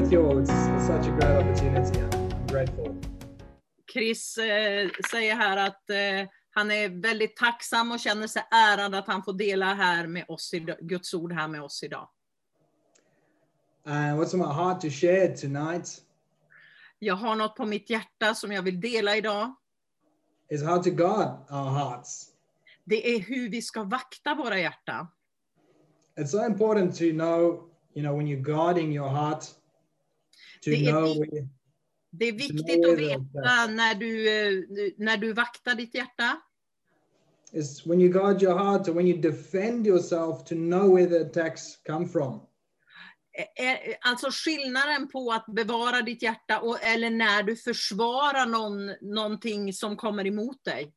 with you all. It's, it's such a great opportunity. I'm grateful. Chris eh, säger här att eh, han är väldigt tacksam och känner sig ärad att han får dela här med oss, idag- Guds ord här med oss idag. And what's on my heart to share tonight Jag har något på mitt hjärta som jag vill dela idag. is how to guard our hearts. Det är hur vi ska vakta våra hjärtan. It's so important to know, you know, when you're guarding your heart, to Det är know where, Det är viktigt att veta när du, eh, när du vaktar ditt hjärta. is when you guard your heart or when you defend yourself to know where the attacks come from. Alltså skillnaden på att bevara ditt hjärta och, eller när du försvarar någon, någonting som kommer emot dig.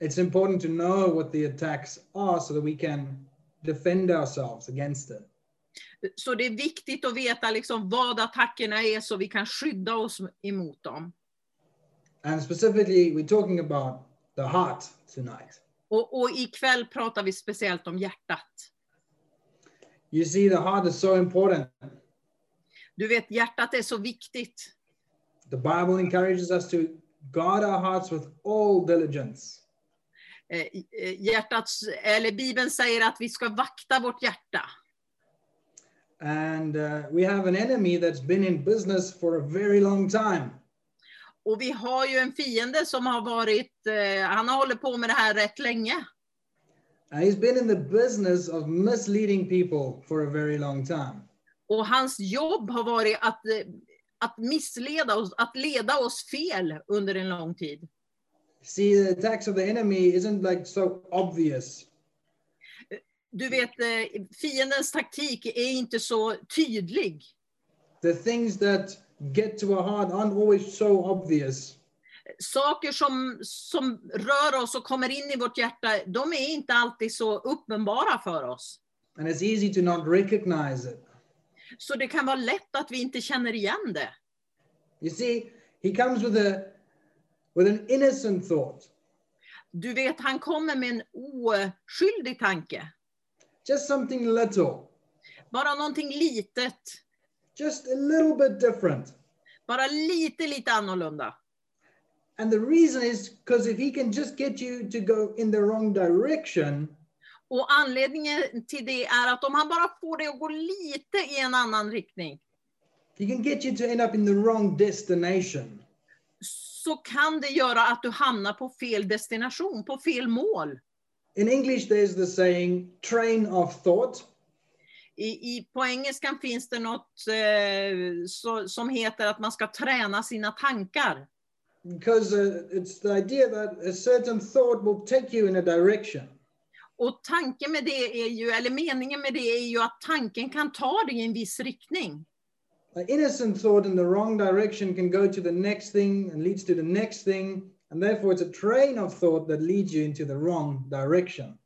It's important to know what the attacks are so that we can defend ourselves against it. Så det är viktigt att veta liksom vad attackerna är så vi kan skydda oss emot dem. And specifically, we're talking about the heart tonight. Och, och ikväll pratar vi speciellt om hjärtat. You see, the heart is so important. Du vet, hjärtat är så viktigt. The Bible encourages us to guard our hearts with all diligence. Eh, eh, Hjärtats, eller Bibeln säger att vi ska vakta vårt hjärta. And uh, we have an enemy that's been in business for a very long time. Och vi har ju en fiende som har varit, eh, han har hållit på med det här rätt länge. And he's been in the business of misleading people for a very long time. Och hans jobb har varit att, eh, att missleda oss, att leda oss fel under en lång tid. See, the attacks of the enemy isn't like so obvious. Du vet, eh, fiendens taktik är inte så tydlig. The things that get to our heart aren't always so obvious. Saker som, som rör oss och kommer in i vårt hjärta, de är inte alltid så uppenbara för oss. And it's easy to not recognize it. Så det kan vara lätt att vi inte känner igen det. You see, he comes with a with an innocent thought, Du vet, han kommer med en oskyldig tanke. Just something little, Bara någonting litet. just a little bit different. Bara lite, lite annorlunda. And the reason is because if he can just get you to go in the wrong direction, Och anledningen till det är att om han bara får det att gå lite i en annan riktning, he can get you to end up in the wrong destination. så kan det göra att du hamnar på fel destination, på fel mål. In English, there's the saying train of thought. I, i, på engelskan finns det något eh, så, som heter att man ska träna sina tankar. Because uh, it's the idea that a certain thought will take you in a direction. Och tanken med det är ju, eller meningen med det är ju att tanken kan ta dig i en viss riktning. An innocent thought in the wrong direction can go to the next thing and leads to the next thing. And therefore, it's a train of thought that leads you into the wrong direction.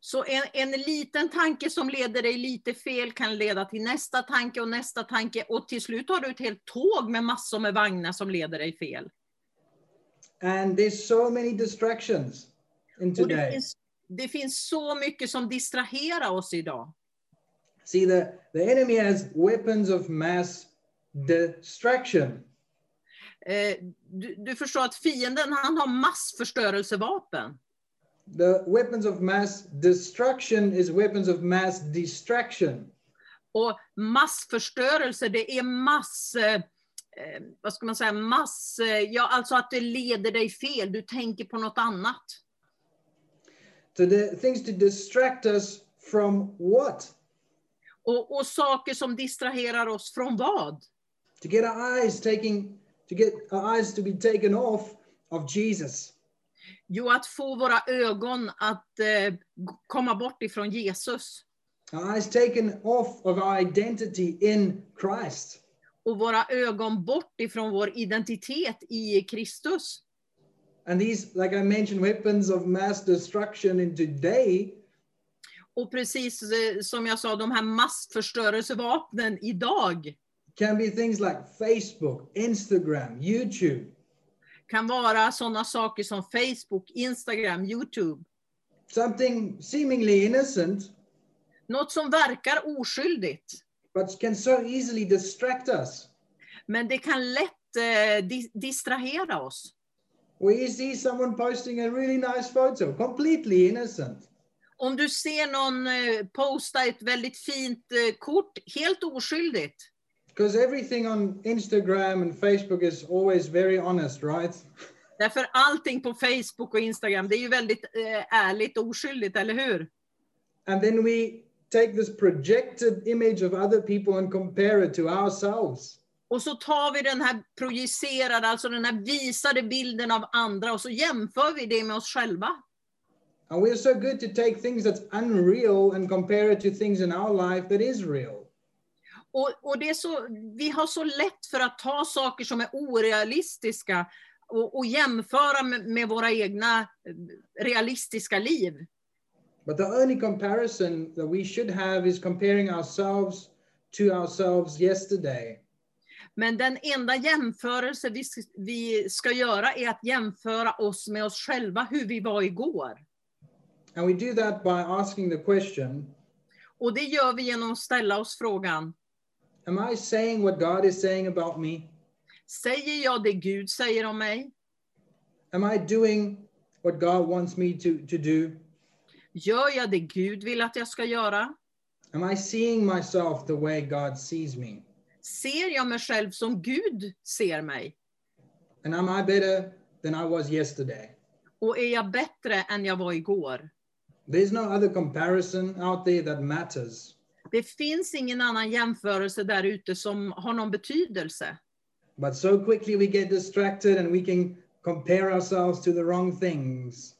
Så en, en liten tanke som leder dig lite fel kan leda till nästa tanke och nästa tanke och till slut har du ett helt tåg med massor med vagnar som leder dig fel. And there's so many distractions in Och det today. finns, det finns så mycket som distraherar oss idag. See, the, the enemy has weapons of mass distraction. Eh, du, du förstår att fienden han har massförstörelsevapen. The weapons of mass destruction is weapons of mass distraction. Och massförstörelse, det är mass... Eh, eh, vad ska man säga? Mass... Eh, ja, alltså att det leder dig fel. Du tänker på något annat. So the things to distract us from what? Och, och saker som distraherar oss från vad? To get our eyes taking, to get our eyes to be taken off of Jesus. Jo, att få våra ögon att eh, komma bort ifrån Jesus. Our eyes taken off of our identity in Christ. Och våra ögon bort ifrån vår identitet i Kristus. And these, like I mentioned, weapons of mass destruction in today Och precis eh, som jag sa, de här massförstörelsevapnen idag can be things like Facebook, Instagram, YouTube. kan vara sådana saker som Facebook, Instagram, Youtube. Something seemingly innocent, Något som verkar oskyldigt. but can so easily distract us. Men det kan lätt eh, di distrahera oss. You see someone posting a really nice photo, completely innocent. Om du ser någon eh, posta ett väldigt fint eh, kort, helt oskyldigt. Because everything on Instagram and Facebook is always very honest, right? Därför allting på Facebook och Instagram, det är ju väldigt eh, ärligt och oskyldigt, eller hur? And then we take this projected image of other people and compare it to ourselves. Och så tar vi den här projicerade, alltså den här visade bilden av andra och så jämför vi det med oss själva. And we're so good to take things that's unreal and compare it to things in our life that is real. Och, och det är så, vi har så lätt för att ta saker som är orealistiska och, och jämföra med, med våra egna eh, realistiska liv. But the only comparison that we should have is comparing ourselves to ourselves yesterday. Men den enda jämförelse vi, vi ska göra är att jämföra oss med oss själva, hur vi var igår. And we do that by asking the question Och det gör vi genom att ställa oss frågan, Am I saying what God is saying about me? säger jag det Gud säger om mig? Am I doing what God wants me to, to do? Gör jag det Gud vill att jag ska göra? Am I seeing myself the way God sees me? Ser jag mig själv som Gud ser mig? And am I better than I was yesterday? Och är jag bättre än jag var igår? There's no other comparison out there that matters. Det finns ingen annan jämförelse där ute som har någon betydelse. But so quickly we get distracted and we can compare ourselves to the wrong things.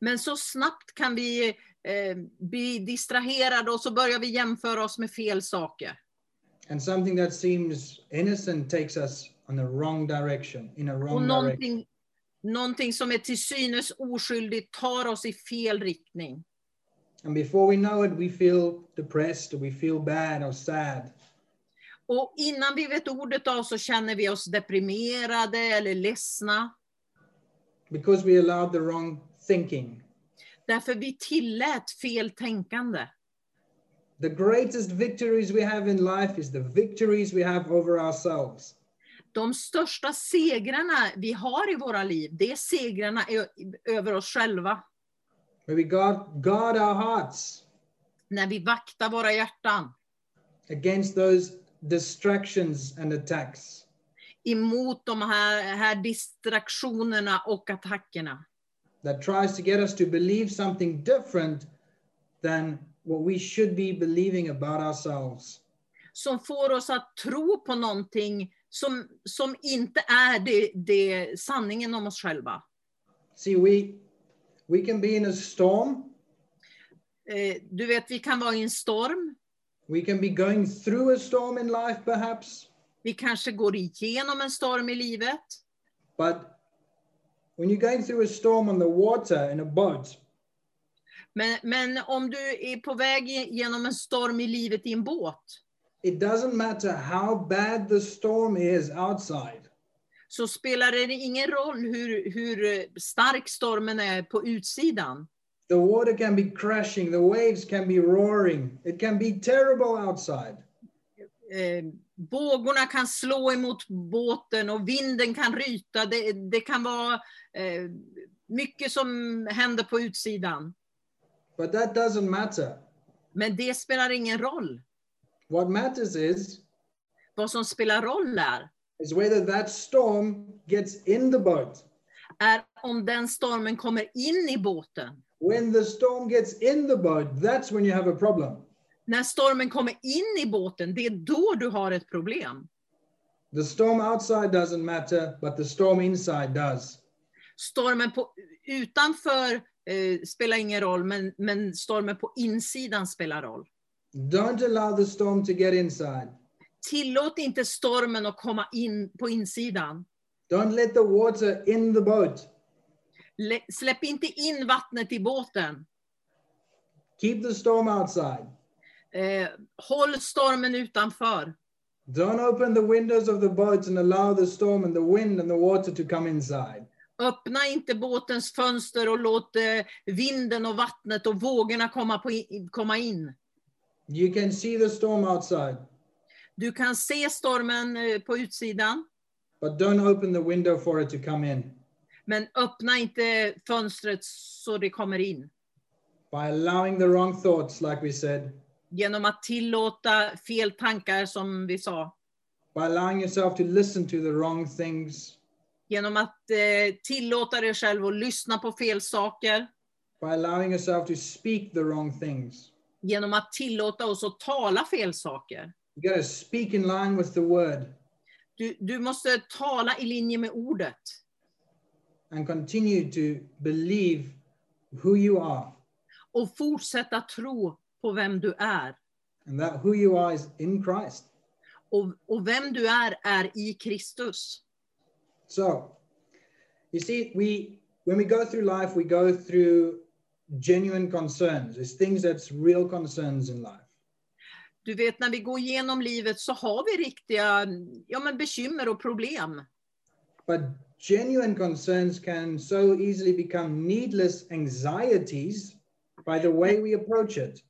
Men så snabbt kan vi eh, bli distraherade och så börjar vi jämföra oss med fel saker. And something that seems innocent takes us on a wrong direction, in a Och wrong direction. någonting, någonting som är till synes oskyldigt tar oss i fel riktning. And before we know it, we feel depressed we feel bad or sad. Och innan vi vet ordet av så känner vi oss deprimerade eller ledsna. because we allowed the wrong thinking. Därför vi tillät fel tänkande. The greatest victories we have in life is the victories we have over ourselves. De största segrarna vi har i våra liv, det är segrarna över oss själva. Where we guard, guard our hearts När vi vaktar våra hjärtan against those distractions and attacks. emot de här, här distraktionerna och attackerna. that tries to get us to believe something different than what we should be believing about ourselves. Som får oss att tro på någonting som, som inte är det, det sanningen om oss själva. See, we we can be in a storm, Eh, du vet, vi kan vara i en storm. we can be going through a storm in life perhaps, Vi kanske går igenom en storm i livet. but when you're going through a storm on the water in a boat, Men, men om du är på väg genom en storm i livet i en båt, it doesn't matter how bad the storm is outside. Så spelar det ingen roll hur, hur stark stormen är på utsidan. The water can be crashing, the waves can be roaring, it can be terrible outside. Eh, vågorna kan slå emot båten och vinden kan ryta. Det, det kan vara eh, mycket som händer på utsidan. But that doesn't matter. Men det spelar ingen roll. What matters is Vad som spelar roll är, is whether that storm gets in the boat. är om den stormen kommer in i båten. When the storm gets in the boat, that's when you have a problem. När stormen kommer in i båten, det är då du har ett problem. The storm outside doesn't matter, but the storm inside does. Stormen på, utanför eh, spelar ingen roll, men, men stormen på insidan spelar roll. Don't allow the storm to get inside. Tillåt inte stormen att komma in på insidan. Don't let the water in the boat. Lä- Släpp inte in vattnet i båten. Keep the storm outside. Eh, håll stormen utanför. Don't open the windows of the boat and allow the storm and the wind and the water to come inside. Öppna inte båtens fönster och låt eh, vinden och vattnet och vågorna komma, på in, komma in. You can see the storm outside. Du kan se stormen eh, på utsidan, but don't open the window for it to come in. men öppna inte fönstret så det kommer in. By allowing the wrong thoughts, like we said, Genom att tillåta fel tankar som vi sa. by allowing yourself to listen to the wrong things, Genom att eh, tillåta dig själv att lyssna på fel saker. by allowing yourself to speak the wrong things. Genom att tillåta oss att tala fel saker. You got to speak in line with the word Du, du måste tala i linje med ordet. and continue to believe who you are Och fortsätta tro på vem du är. and that who you are is in Christ. Och, och vem du är, är i Kristus. So, you see, we when we go through life, we go through genuine concerns. It's things that's real concerns in life. Du vet, när vi går igenom livet så har vi riktiga ja, men bekymmer och problem. But genuine concerns can so easily become needless anxieties by the way we approach it.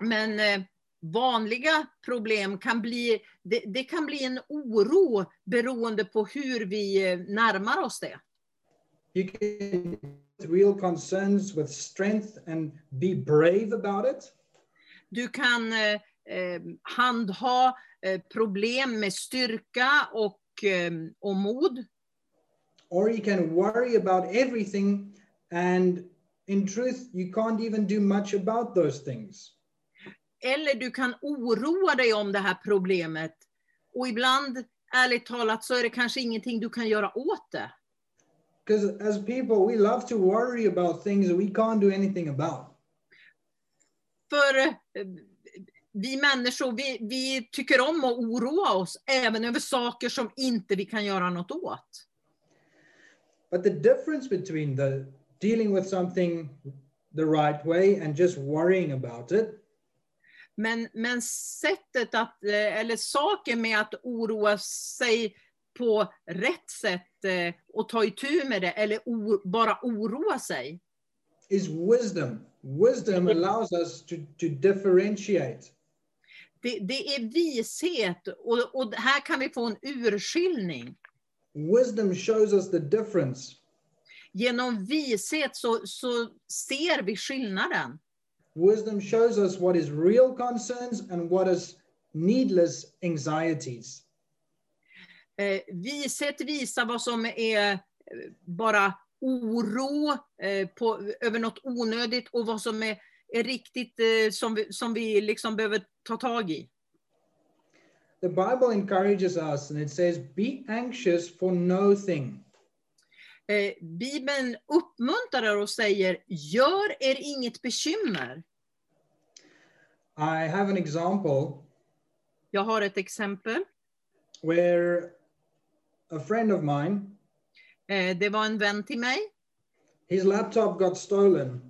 Men eh, vanliga problem kan bli, det, det kan bli en oro beroende på hur vi eh, närmar oss det. You can real concerns with strength and be brave about it. Du kan eh, eh, handha eh, problem med styrka och, eh, och mod. Or you can worry about everything and in truth you can't even do much about those things. Eller du kan oroa dig om det här problemet. Och ibland, ärligt talat, så är det kanske ingenting du kan göra åt det. Because as people, we love to worry about things we can't do anything about. För vi människor, vi, vi tycker om att oroa oss även över saker som inte vi kan göra något åt. But the difference between the dealing with something the right way and just worrying about it Men, men sättet att, eh, eller saken med att oroa sig på rätt sätt eh, och ta itu med det, eller o, bara oroa sig, is wisdom. Wisdom allows us to, to differentiate. det, det är vishet och, och här kan vi få en urskiljning. Wisdom shows us the difference. Genom vishet så, så ser vi skillnaden. Wisdom shows us what is real concerns and what is needless anxieties. Eh, vishet visar vad som är eh, bara oro eh, på, över något onödigt och vad som är, är riktigt eh, som, vi, som vi liksom behöver ta tag i. The Bible encourages us and it says, Be anxious for nothing. Eh, Bibeln uppmuntrar och säger, gör er inget bekymmer. I have an example Jag har ett exempel. where a friend of mine, det var en vän till mig. his laptop got stolen.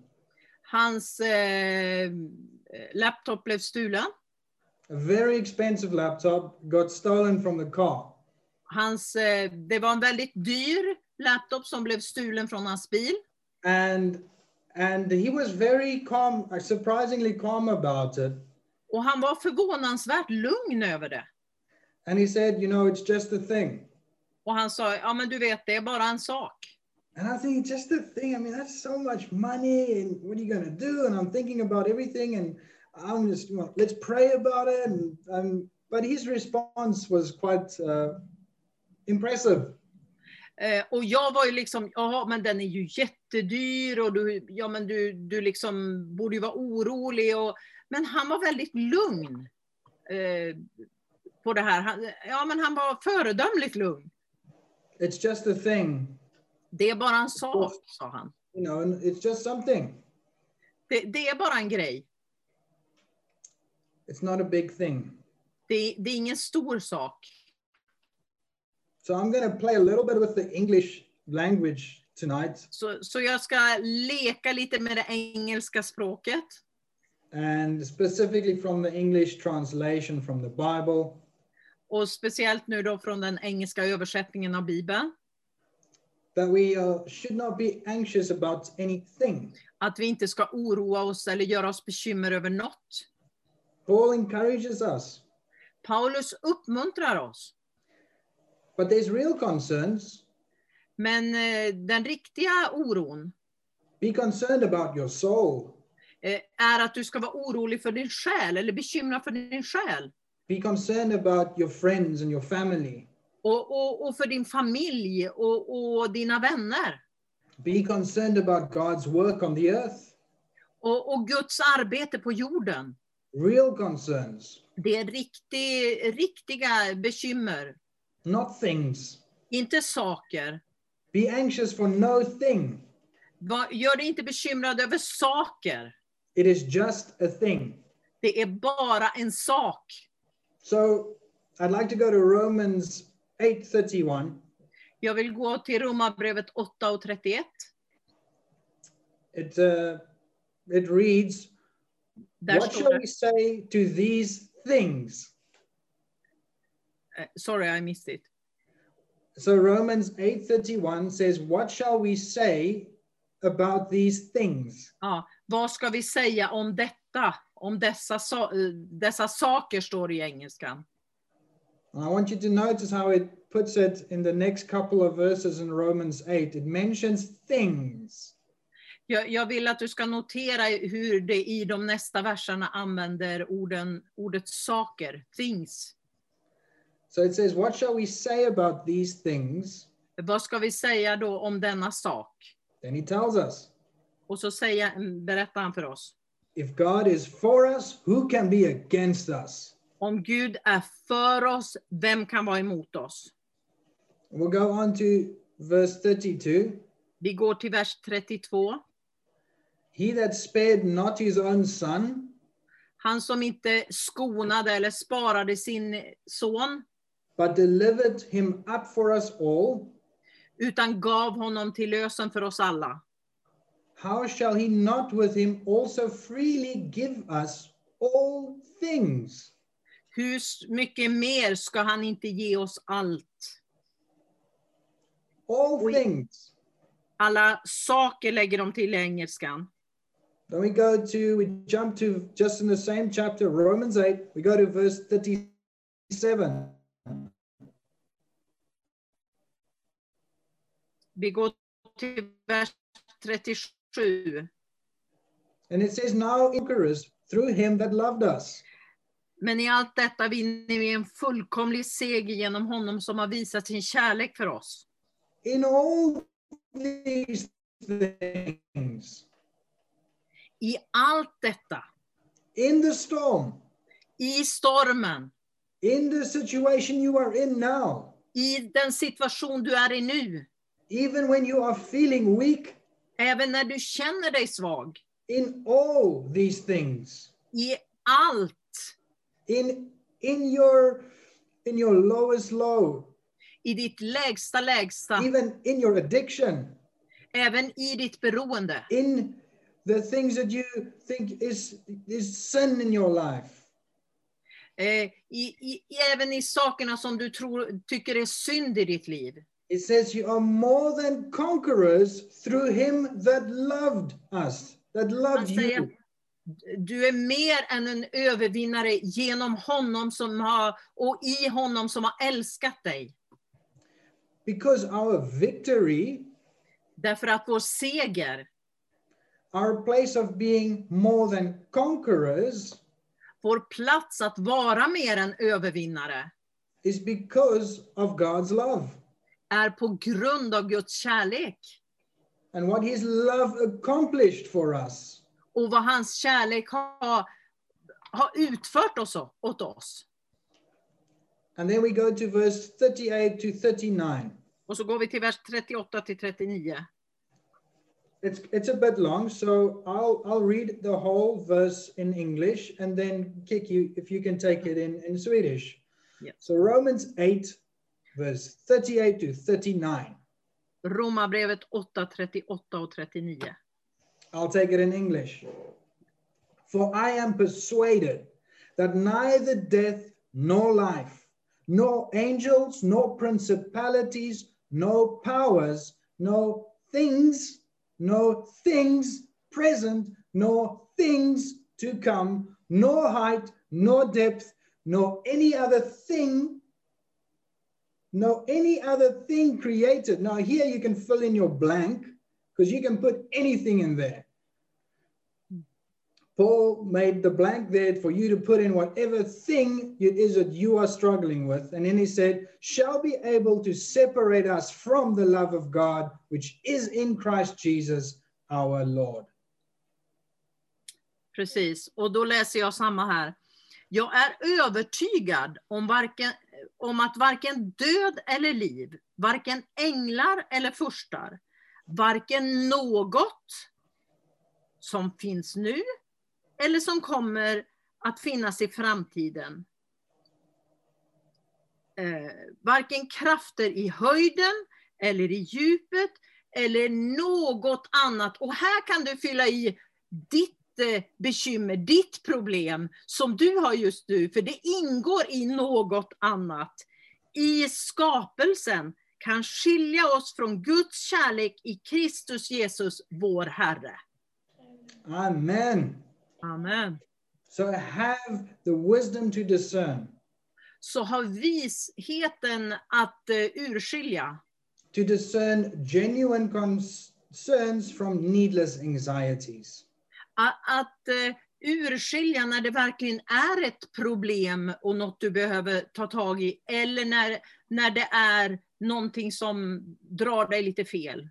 Hans eh, laptop blev stulen. A very expensive laptop got stolen from the car. Hans, eh, det var en väldigt dyr laptop som blev stulen från hans bil. And and he was very calm, uh, surprisingly calm about it. Och han var förvånansvärt lugn över det. And he said, you know, it's just a thing. Och han sa, ja men du vet, det är bara en sak. And I think just a thing. I mean, that's so much money, and what are you gonna do? And I'm thinking about everything, and I'm just, well, let's pray about it. And um, but his response was quite uh, impressive. Eh, och jag var ju liksom, ja men den är ju jättedyr och du, ja, men du, du liksom borde ju vara orolig. Och, men han var väldigt lugn eh, på det här. Han, ja men han var föredömligt lugn. It's just a thing, Det är bara en sak, sa han. you know, it's just something. Det, det är bara en grej. It's not a big thing. Det, det är ingen stor sak. So I'm going to play a little bit with the English language tonight, Så, så jag ska leka lite med det engelska språket. and specifically from the English translation from the Bible. Och speciellt nu då från den engelska översättningen av Bibeln. That we uh, should not be anxious about anything. Att vi inte ska oroa oss eller göra oss bekymmer över något. Paul encourages us Paulus uppmuntrar oss. But there's real concerns. Men eh, den riktiga oron Be concerned about your soul. eh, är att du ska vara orolig för din själ, eller bekymrad för din själ. Be concerned about your friends and your family. Och, och, och för din familj och, och dina vänner. Be concerned about God's work on the earth. Och, och Guds arbete på jorden. Real concerns, Det är riktig, riktiga bekymmer. not things. Inte saker. Be anxious for no thing. Gör dig inte bekymrad över saker. It is just a thing. Det är bara en sak. So I'd like to go to Romans 8:31. Jag vill gå till Romarbrevet 8 och 31. It uh, it reads, Där "What shall we say to these things?" eh, sorry I missed it. So Romans 8:31 says, "What shall we say about these things?" Ja, vad ska vi säga om detta? Om dessa, sa- eh, dessa saker står det i engelskan. I want you to notice how it puts it in the next couple of verses in Romans 8. It mentions things. Jag, jag vill att du ska notera hur det i de nästa verserna använder orden, ordet saker, things. So it says, What shall we say about these things? Vad ska vi säga då om denna sak? Then he tells us, Och så säger, berättar han för oss. If God is for us, who can be against us? Om Gud är för oss, vem kan vara emot oss? We'll go on to verse 32. Vi går till vers 32. He that spared not his own son, Han som inte skonade eller sparade sin son, but delivered him up for us all, utan gav honom till lösen för oss alla. How shall he not with him also freely give us all things? Hur mycket mer ska han inte ge oss allt? All things. Alla saker lägger de till i engelskan. Then we go to, we jump to just in the same chapter, Romans 8, we go to verse 37. Vi går till vers 37. And it says, Now conquerors through him that loved us. Men i allt detta vinner vi en fullkomlig seger genom honom som har visat sin kärlek för oss. In all these things, I allt detta, in the storm, i stormen, in the situation you are in now, i den situation du är i nu, even when you are feeling weak, även när du känner dig svag, in all these things, i allt, in in your in your lowest low, i ditt lägsta lägsta, even in your addiction, även i ditt beroende, in the things that you think is is sin in your life. eh, i, i, även i sakerna som du tror, tycker är synd i ditt liv. It says you are more than conquerors through him that loved us, that loved säger, you. du är mer än en övervinnare genom honom som har, och i honom som har älskat dig. Because our victory, Därför att vår seger, our place of being more than conquerors, vår plats att vara mer än övervinnare, is because of God's love är på grund av Guds kärlek. and what his love accomplished for us. Och vad hans kärlek har, har utfört oss, åt oss. And then we go to verse 38 to 39. Och så går vi till vers 38 till 39. It's, it's a bit long, so I'll, I'll read the whole verse in English and then kick you if you can take it in, in Swedish. Yeah. So Romans 8, verse 38 to 39. Romarbrevet 8, 38 och 39. I'll take it in English. For I am persuaded that neither death nor life, nor angels, nor principalities, nor powers, nor things, nor things present, nor things to come, nor height, nor depth, nor any other thing, nor any other thing created. Now, here you can fill in your blank because you can put anything in there. Paul made the blank there for you to put in whatever thing it is that you are struggling with. And then he said, shall be able to separate us from the love of God, which is in Christ Jesus our Lord. Precis, och då läser jag samma här. Jag är övertygad om, varken, om att varken död eller liv, varken änglar eller furstar, varken något som finns nu eller som kommer att finnas i framtiden. Eh, varken krafter i höjden eller i djupet eller något annat. Och här kan du fylla i ditt eh, bekymmer, ditt problem som du har just nu, för det ingår i något annat. I skapelsen kan skilja oss från Guds kärlek i Kristus Jesus, vår Herre. Amen. Amen. So have the wisdom to discern, Så har visheten att uh, urskilja, to discern genuine concerns from needless anxieties. Att, eh, urskilja när det verkligen är ett problem och något du behöver ta tag i, eller när, när det är någonting som drar dig lite fel.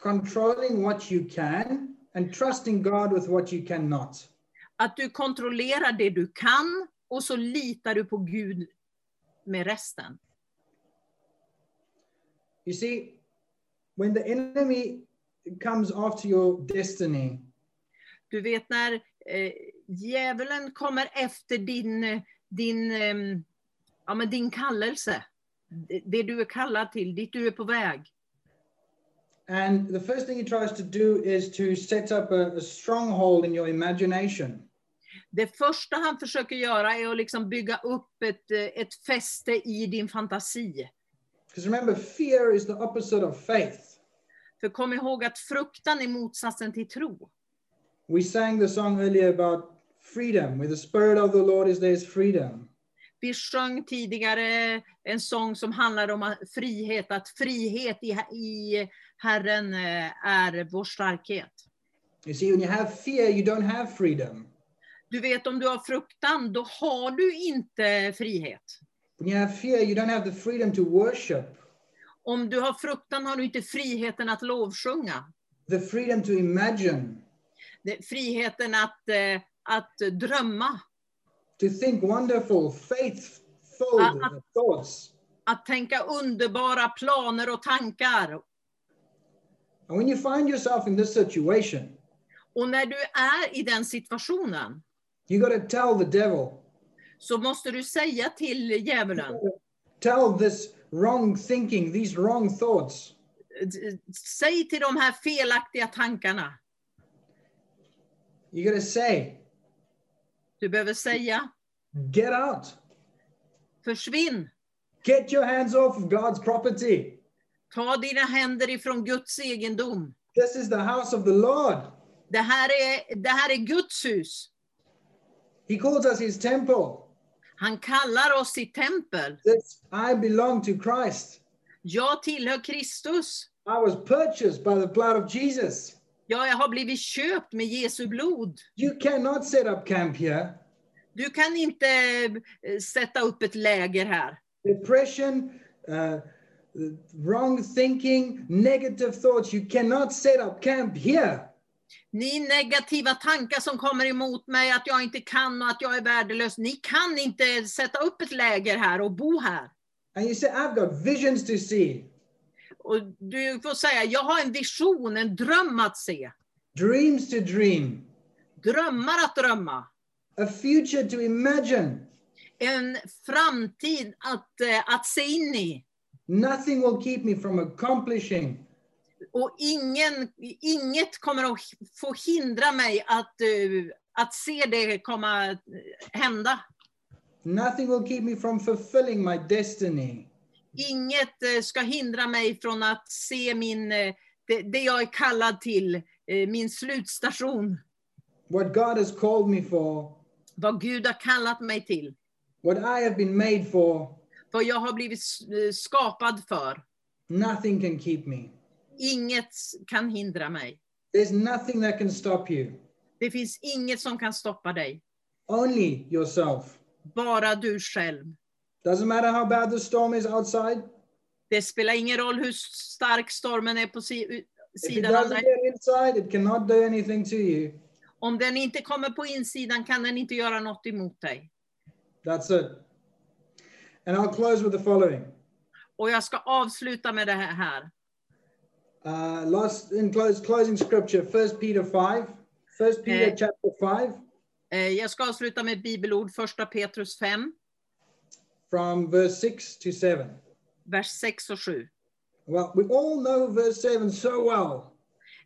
Controlling what you can and trusting God with what you cannot. Att du kontrollerar det du kan och så litar du på Gud med resten. You see, when the enemy comes after your destiny, Du vet när eh, djävulen kommer efter din, din, ehm, ja, men din kallelse, det, det du är kallad till, dit du är på väg. and the first thing he tries to do is to set up a, a stronghold in your imagination. Det första han försöker göra är att liksom bygga upp ett, eh, ett fäste i din fantasi. Because remember, fear is the opposite of faith. För kom ihåg att fruktan är motsatsen till tro. We sang the song earlier about freedom. Where the Spirit of the Lord is, there is freedom. Vi sjöng tidigare en sång som handlar om frihet, att frihet i, i Herren eh, är vår starkhet. You see, when you have fear, you don't have freedom. Du vet om du har fruktan, då har du inte frihet. When you have fear, you don't have the freedom to worship, Om du har fruktan har du inte friheten att lovsjunga. the freedom to imagine, Friheten att, eh, att drömma, to think wonderful, faithful Ah, thoughts. att tänka underbara planer och tankar. And when you find yourself in this situation, Och när du är i den situationen you got to tell the devil, så måste du säga till djävulen, tell this wrong thinking, these wrong thoughts, säg till de här felaktiga tankarna. You got to say, Du behöver säga, get out, försvinn. get your hands off of God's property. Ta dina händer ifrån Guds egendom. This is the house of the Lord. Det här är, det här är Guds hus. He calls us his temple. Han kallar oss sitt tempel. This I belong to Christ. Jag tillhör Kristus. I was purchased by the blood of Jesus. Ja, jag har blivit köpt med Jesu blod. You cannot set up camp here. Du kan inte eh, sätta upp ett läger här. Depression, uh, wrong thinking, negative thoughts. You cannot set up camp here. Ni negativa tankar som kommer emot mig, att jag inte kan och att jag är värdelös. Ni kan inte sätta upp ett läger här och bo här. And you say, I've got visions to see, Och du får säga, jag har en vision, en dröm att se. dreams to dream, Drömmar att drömma. a future to imagine. En framtid att, eh, att se in i. Nothing will keep me from accomplishing Och ingen, inget kommer att få hindra mig att, eh, att se det komma eh, hända. Nothing will keep me from fulfilling my destiny. Inget eh, ska hindra mig från att se min, eh, det, jag är kallad till, eh, min slutstation. What God has called me for, Vad Gud har kallat mig till. what I have been made for, Vad jag har blivit skapad för. nothing can keep me. Inget kan hindra mig. There's nothing that can stop you. Det finns inget som kan stoppa dig. Only yourself. Bara du själv. Doesn't matter how bad the storm is outside. Det spelar ingen roll hur stark stormen är på si If it sidan av doesn't dig. get inside, it cannot do anything to you. Om den inte kommer på insidan kan den inte göra något emot dig. That's it. And I'll close with the following. Och jag ska avsluta med det här. Uh, last in close, closing scripture, First Peter 5. First Peter Eh. chapter 5, Eh, Jag ska avsluta med ett bibelord, första Petrus 5, from verse 6 to 7. vers 6 och 7. Well, we all know verse 7 so well.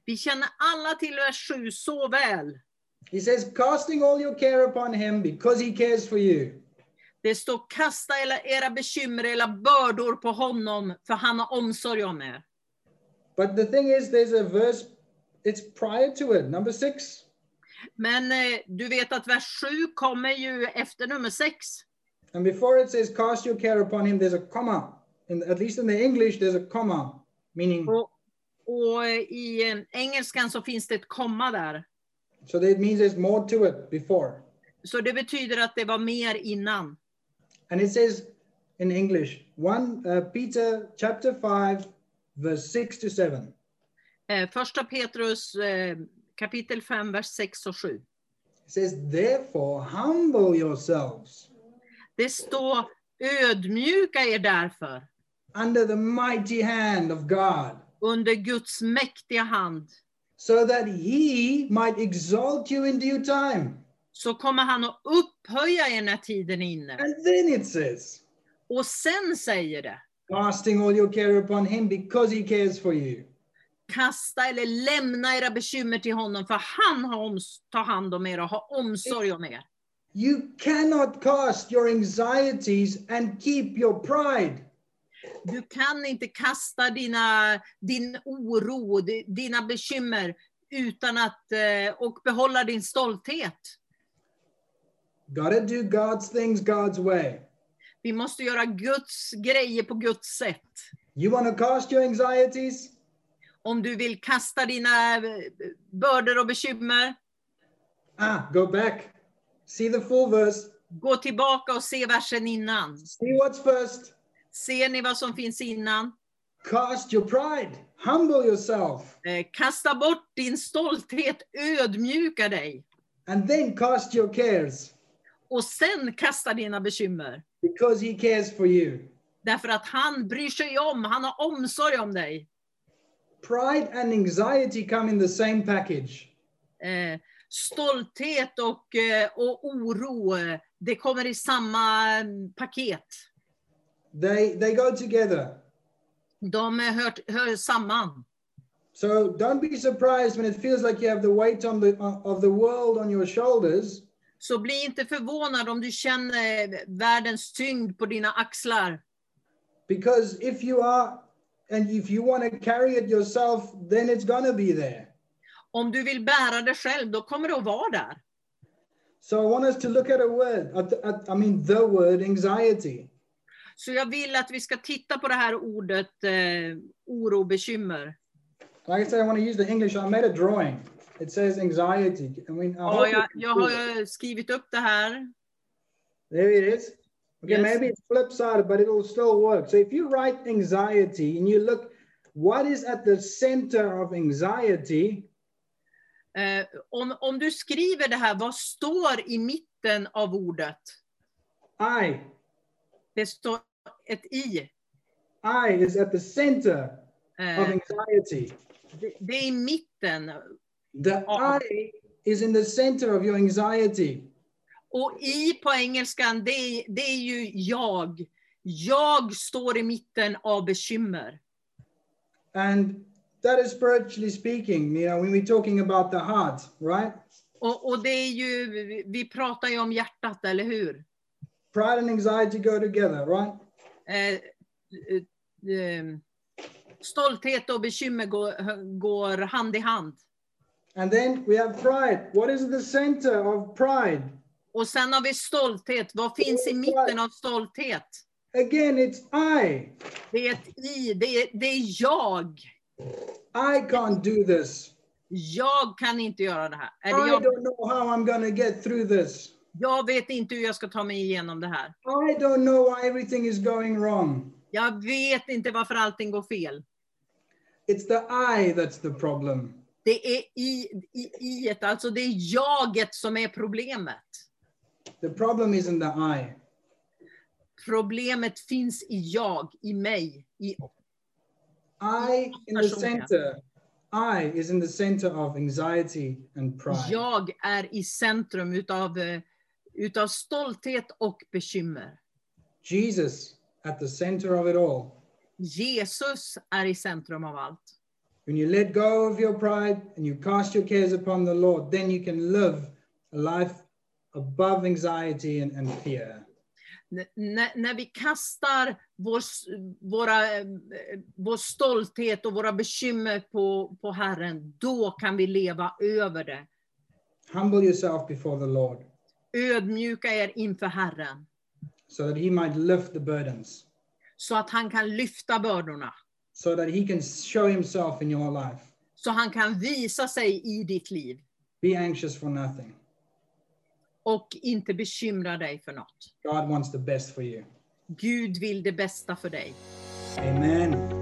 Vi känner alla till vers 7 så väl. He says, casting all your care upon him because he cares for you. Det står kasta era, era bekymmer eller bördor på honom, för han har omsorg om er. But the thing is, there's a verse, it's prior to it, number six. Men eh, du vet att vers 7 kommer ju efter nummer 6. And before it says, cast your care upon him, there's a comma. In, at least in the English, there's a comma, meaning, Och, och i eh, engelskan så finns det ett komma där. so that means there's more to it before. Så det betyder att det var mer innan. And it says in English, 1 uh, Peter chapter 5, verse 6 to 7. Eh, Första Petrus eh, kapitel 5, vers 6 och 7. It says, therefore, humble yourselves Det står ödmjuka er därför under the mighty hand of God, under Guds mäktiga hand. so that he might exalt you in due time. Så kommer han att upphöja er när tiden är inne. And then it says, Och sen säger det, casting all your care upon him because he cares for you. kasta eller lämna era bekymmer till honom, för han har tar hand om er och har omsorg om er. You cannot cast your anxieties and keep your pride. Du kan inte kasta dina, din oro, di- dina bekymmer utan att, eh, och behålla din stolthet. Gotta do God's things God's way. Vi måste göra Guds grejer på Guds sätt. You want to cast your anxieties? Om du vill kasta dina eh, bördor och bekymmer, Ah, go back. See the full verse. gå tillbaka och se versen innan. See what's first. Ser ni vad som finns innan? Cast your pride. Humble yourself. Eh, Kasta bort din stolthet, ödmjuka dig. And then cast your cares Och sen kasta dina bekymmer. because he cares for you. Därför att han bryr sig om, han har omsorg om dig. Pride and anxiety come in the same package. Eh, stolthet och, eh, och oro, det kommer i samma mm, paket. They they go together. De hör, hör samman. So don't be surprised when it feels like you have the weight on the of the world on your shoulders Så bli inte förvånad om du känner världens tyngd på dina axlar. because if you are and if you want to carry it yourself then it's to be there. Om du vill bära det själv, då kommer det att vara där. So I want us to look at a word at, at, I mean the word anxiety. Så jag vill att vi ska titta på det här ordet eh, oro, bekymmer. Like I said, I want to use the English. I made a drawing. It says anxiety. I mean, I Ja, jag, jag har skrivit upp det här. There it is. Okay, Yes. maybe it's flip sided, but it'll still work. So if you write anxiety and you look, what is at the center of anxiety? Eh, om, om du skriver det här, vad står i mitten av ordet? I. Det står ett i. I is at the center Eh, of anxiety. det, det är i mitten. The. I is in the center of your anxiety. Och i på engelskan, det, är- det är ju jag. Jag står i mitten av bekymmer. And that is spiritually speaking, you know, when we're talking about the heart, right? Och, och det är ju, vi- pratar ju om hjärtat, eller hur? Pride and anxiety go together, right? Eh, eh, eh, stolthet och bekymmer går, går hand i hand. And then we have pride. What is the center of pride? Och sen har vi stolthet. Vad finns i mitten av stolthet? Again, it's I. Det är ett i, det är, det är jag. I can't do this. Jag kan inte göra det här. I Eller jag, don't know how I'm to get through this. jag vet inte hur jag ska ta mig igenom det här. I don't know why everything is going wrong. Jag vet inte varför allting går fel. It's the I that's the problem. Det är i, i, i alltså det är jaget som är problemet. The problem isn't the I. Problemet finns i jag, i mig, i I in the center. I is in the center of anxiety and pride. Jag är i centrum utav, utav stolthet och bekymmer. Jesus at the center of it all. Jesus är i centrum av allt. When you let go of your pride and you cast your cares upon the Lord, then you can live a life above anxiety and, and fear. När, när vi kastar vår, våra, eh, vår stolthet och våra bekymmer på, på Herren, då kan vi leva över det. Humble yourself before the Lord Ödmjuka er inför Herren, so that he might lift the burdens, så att han kan lyfta bördorna. so that he can show himself in your life. Så han kan visa sig i ditt liv Be anxious for nothing. Och inte bekymra dig för något. God wants the best for you. Gud vill det bästa för dig. Amen.